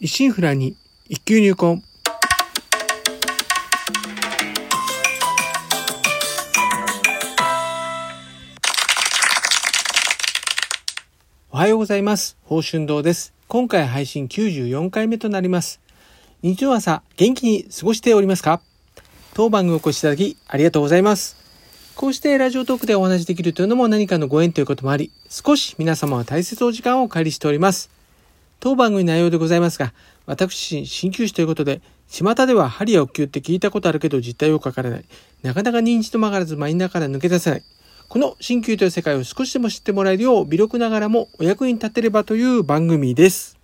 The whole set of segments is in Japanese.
一心不乱に一級入魂。おはようございます。宝春堂です。今回配信94回目となります。日曜朝、元気に過ごしておりますか？当番組お越しいただきありがとうございます。こうしてラジオトークでお話しできるというのも何かのご縁ということもあり、少し皆様は大切お時間をお借りしております。当番組内容でございますが、私、鍼灸師ということで、巷では針やお灸って聞いたことあるけど実態をかからない。なかなか認知と曲がらずマインダーから抜け出せない。この鍼灸という世界を少しでも知ってもらえるよう、微力ながらもお役に立てればという番組です。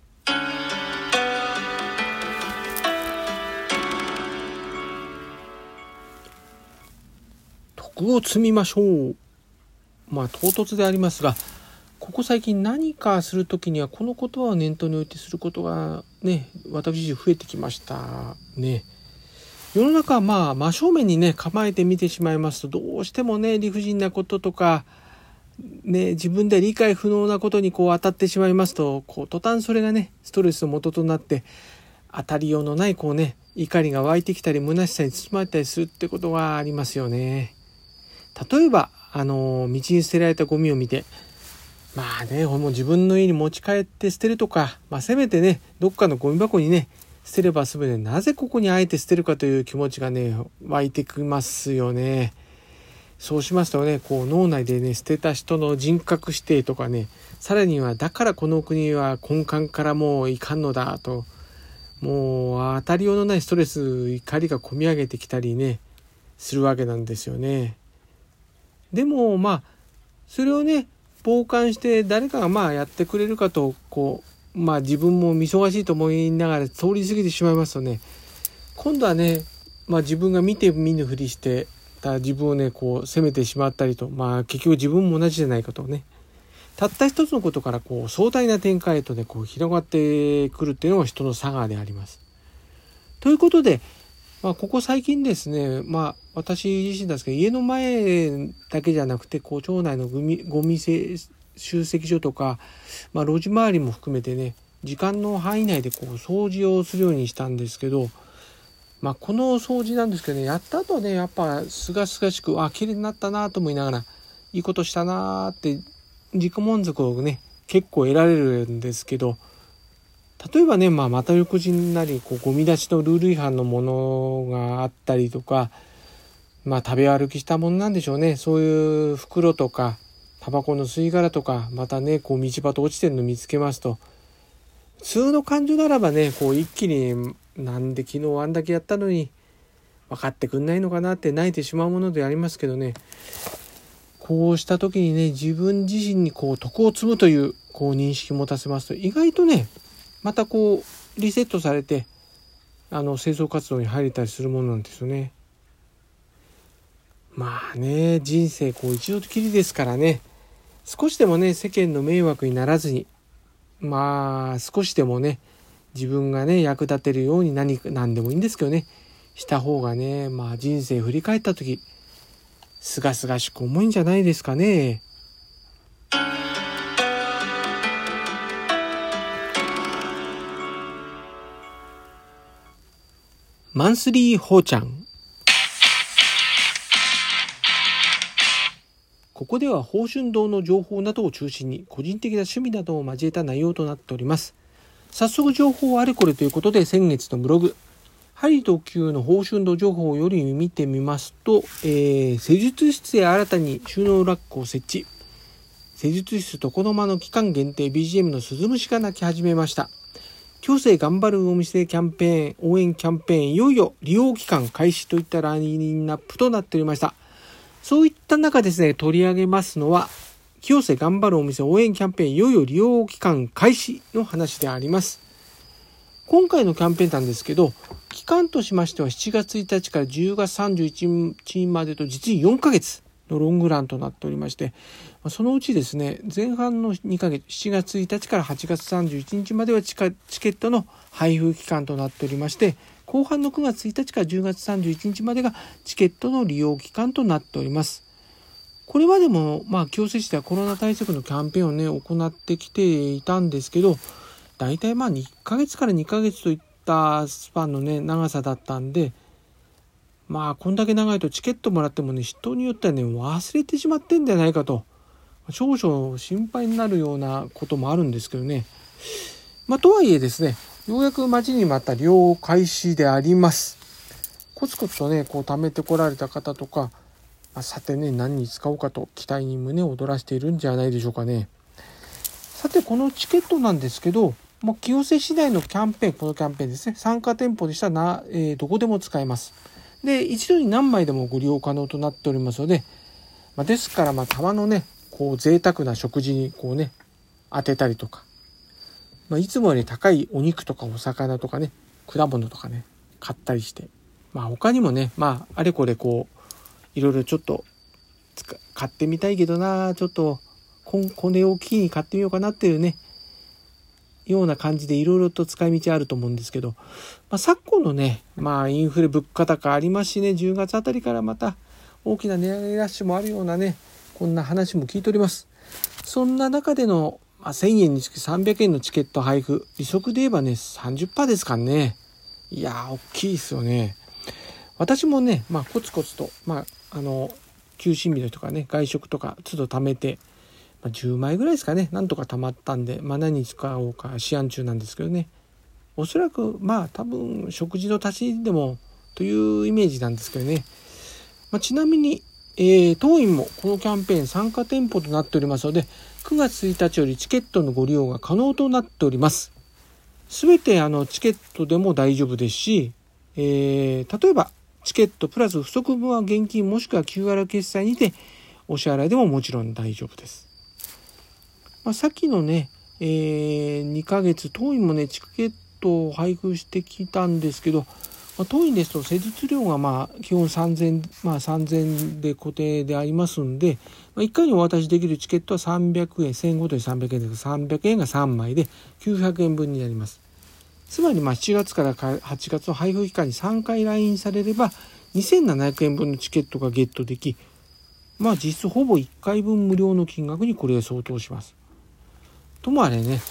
徳を積みましょう。まあ、唐突でありますが、ここ最近何かするときにはこの言葉を念頭に置いてすることがね、私自身増えてきましたね。世の中はまあ真正面にね、構えて見てしまいますとどうしてもね、理不尽なこととか、ね、自分で理解不能なことにこう当たってしまいますと、こう途端それがね、ストレスの元となって、当たりようのないこうね、怒りが湧いてきたり、虚しさに包まれたりするってことがありますよね。例えば、あの、道に捨てられたゴミを見て、まあね、もう自分の家に持ち帰って捨てるとか、まあせめてね、どっかのゴミ箱にね、捨てれば済むで、なぜここにあえて捨てるかという気持ちがね、湧いてきますよね。そうしますとね、こう脳内でね、捨てた人の人格指定とかね、さらには、だからこの国は根幹からもういかんのだと、もう当たりようのないストレス、怒りが込み上げてきたりね、するわけなんですよね。でもまあ、それをね、傍観して誰かがまあやってくれるかと、こう、まあ自分も忙しいと思いながら通り過ぎてしまいますとね、今度はね、まあ自分が見て見ぬふりしてた自分をね、こう責めてしまったりと、まあ結局自分も同じじゃないかとね、たった一つのことからこう壮大な展開へとね、こう広がってくるっていうのが人の差がであります。ということで、まあここ最近ですね、まあ私自身ですけど、家の前だけじゃなくて、こう町内のゴミ、ゴミ集積所とか、まあ路地周りも含めてね、時間の範囲内でこう掃除をするようにしたんですけど、まあこの掃除なんですけどね、やった後ね、やっぱすがすがしく、あ、綺麗になったなと思いながら、いいことしたなって自己満足をね、結構得られるんですけど、例えばね、まあ、また翌日になり、こう、ゴミ出しのルール違反のものがあったりとか、まあ、食べ歩きしたものなんでしょうね。そういう袋とか、タバコの吸い殻とか、またね、こう、道端落ちてるの見つけますと、普通の感情ならばね、こう、一気に、なんで昨日あんだけやったのに、分かってくんないのかなって泣いてしまうものでありますけどね、こうした時にね、自分自身にこう、徳を積むという、こう、認識を持たせますと、意外とね、またこうリセットされてあの清掃活動に入れたりするものなんですよね。まあね人生こう一度きりですからね少しでもね世間の迷惑にならずにまあ少しでもね自分がね役立てるように何何でもいいんですけどねした方がねまあ人生振り返った時すがすがしく重いんじゃないですかね。マンスリーほうちゃん。ここでは宝春堂の情報などを中心に個人的な趣味などを交えた内容となっております。早速情報あれこれということで先月のブログ、ハリと級の宝春堂情報より見てみますと、えー、施術室へ新たに収納ラックを設置。施術室床の間の期間限定 BGM の鈴虫が鳴き始めました。強制頑張るお店キャンペーン、応援キャンペーン、いよいよ利用期間開始といったラインナップとなっておりました。そういった中ですね、取り上げますのは、清瀬頑張るお店応援キャンペーン、いよいよ利用期間開始の話であります。今回のキャンペーンなんですけど、期間としましては7月1日から10月31日までと実に4ヶ月のロングランとなっておりまして、そのうちですね、前半の2ヶ月、7月1日から8月31日まではチケットの配布期間となっておりまして、後半の9月1日から10月31日までがチケットの利用期間となっております。これまでも、まあ、強制市ではコロナ対策のキャンペーンをね、行ってきていたんですけど、大体まあ1ヶ月から2ヶ月といったスパンのね長さだったんでまあこんだけ長いとチケットもらってもね人によってはね忘れてしまってんじゃないかと少々心配になるようなこともあるんですけどね。まあとはいえですねようやく待ちに待った利用開始であります。コツコツとねこう貯めてこられた方とか、まあ、さてね何に使おうかと期待に胸を躍らしているんじゃないでしょうかね。さてこのチケットなんですけどもう清瀬市内のキャンペーンこのキャンペーンですね参加店舗でしたらな、えー、どこでも使えます。で一度に何枚でもご利用可能となっておりますので、まあ、ですからまあたまのねこう贅沢な食事にこうね当てたりとか、まあ、いつもより高いお肉とかお魚とかね果物とかね買ったりして。まあ他にもねまああれこれこういろいろちょっと買ってみたいけどなちょっとこれを機に買ってみようかなっていうねような感じでいろいろと使い道あると思うんですけど、まあ、昨今のね、まあ、インフレ物価高ありますしね10月あたりからまた大きな値上げラッシュもあるようなねこんな話も聞いております。そんな中での、まあ、1000円につき300円のチケット配布。利息で言えばね30%ですからね。いやー大きいですよね。私もね、まあ、コツコツと、まあ、あの休診日のとかね外食とか都度貯めてまあ、10枚ぐらいですかね。なんとか貯まったんで、まあ、何に使おうか思案中なんですけどね。おそらくまあ多分食事の足しでもというイメージなんですけどね、まあ、ちなみに、えー、当院もこのキャンペーン参加店舗となっておりますので9月1日よりチケットのご利用が可能となっております。すべてあのチケットでも大丈夫ですし、えー、例えばチケットプラス不足分は現金もしくは QR 決済にてお支払いでももちろん大丈夫です。まあ、さっきのね、えー、2ヶ月、当院もね、チケットを配布してきたんですけど、まあ、当院ですと施術料がまあ基本3000、まあ、3000で固定でありますんで、まあ、1回にお渡しできるチケットは300円、1000ごとに300円です300円が3枚で900円分になります。つまりまあ7月から8月の配布期間に3回来院されれば2700円分のチケットがゲットでき、まあ実質ほぼ1回分無料の金額にこれが相当します。ともあれね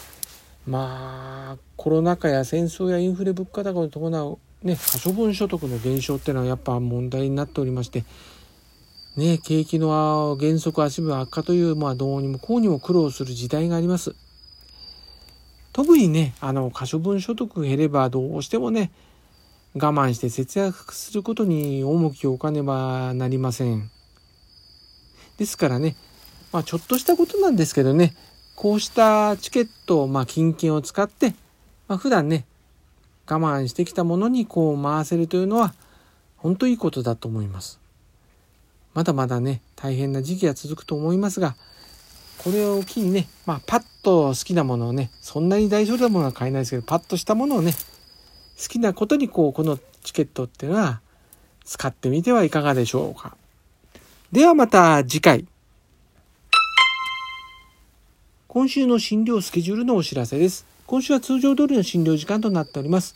まあコロナ禍や戦争やインフレ物価高に伴うね可処分所得の減少っていうのはやっぱ問題になっておりましてね景気の減速足分悪化というまあどうにもこうにも苦労する時代があります。特にねあの可処分所得減ればどうしてもね我慢して節約することに重きを置かねばなりません。ですからねまあちょっとしたことなんですけどねこうしたチケット、まあ、金券を使って、まあ、普段ね、我慢してきたものにこう回せるというのは、本当いいことだと思います。まだまだね、大変な時期が続くと思いますが、これを機にね、まあ、パッと好きなものをね、そんなに大丈夫なものは買えないですけど、パッとしたものをね、好きなことにこう、このチケットっていうのは、使ってみてはいかがでしょうか。ではまた次回。今週の診療スケジュールのお知らせです。今週は通常通りの診療時間となっております。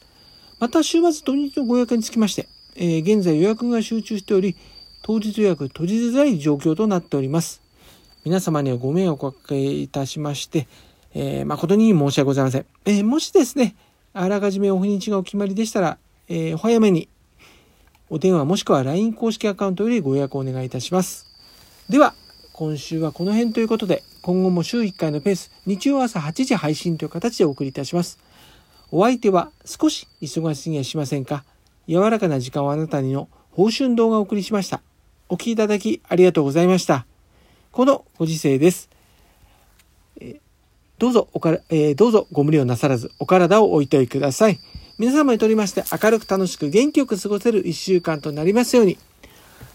また週末土日のご予約につきまして、えー、現在予約が集中しており、当日予約閉じづらい状況となっております。皆様にはご迷惑をおかけいたしまして、えー、誠に申し訳ございません。えー、もしですね、あらかじめお日にちがお決まりでしたら、えー、お早めにお電話もしくは LINE 公式アカウントよりご予約をお願いいたします。では、今週はこの辺ということで、今後も週1回のペース、日曜朝8時配信という形でお送りいたします。お相手は少し忙しすぎやしませんか？柔らかな時間をあなたにの報春動画をお送りしました。お聴きいただきありがとうございました。このご時世です。えどうぞおから、えー、どうぞご無理をなさらずお体をおいといてください。皆様にとりまして明るく楽しく元気よく過ごせる1週間となりますように。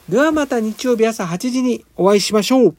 ではまた日曜日朝8時にお会いしましょう。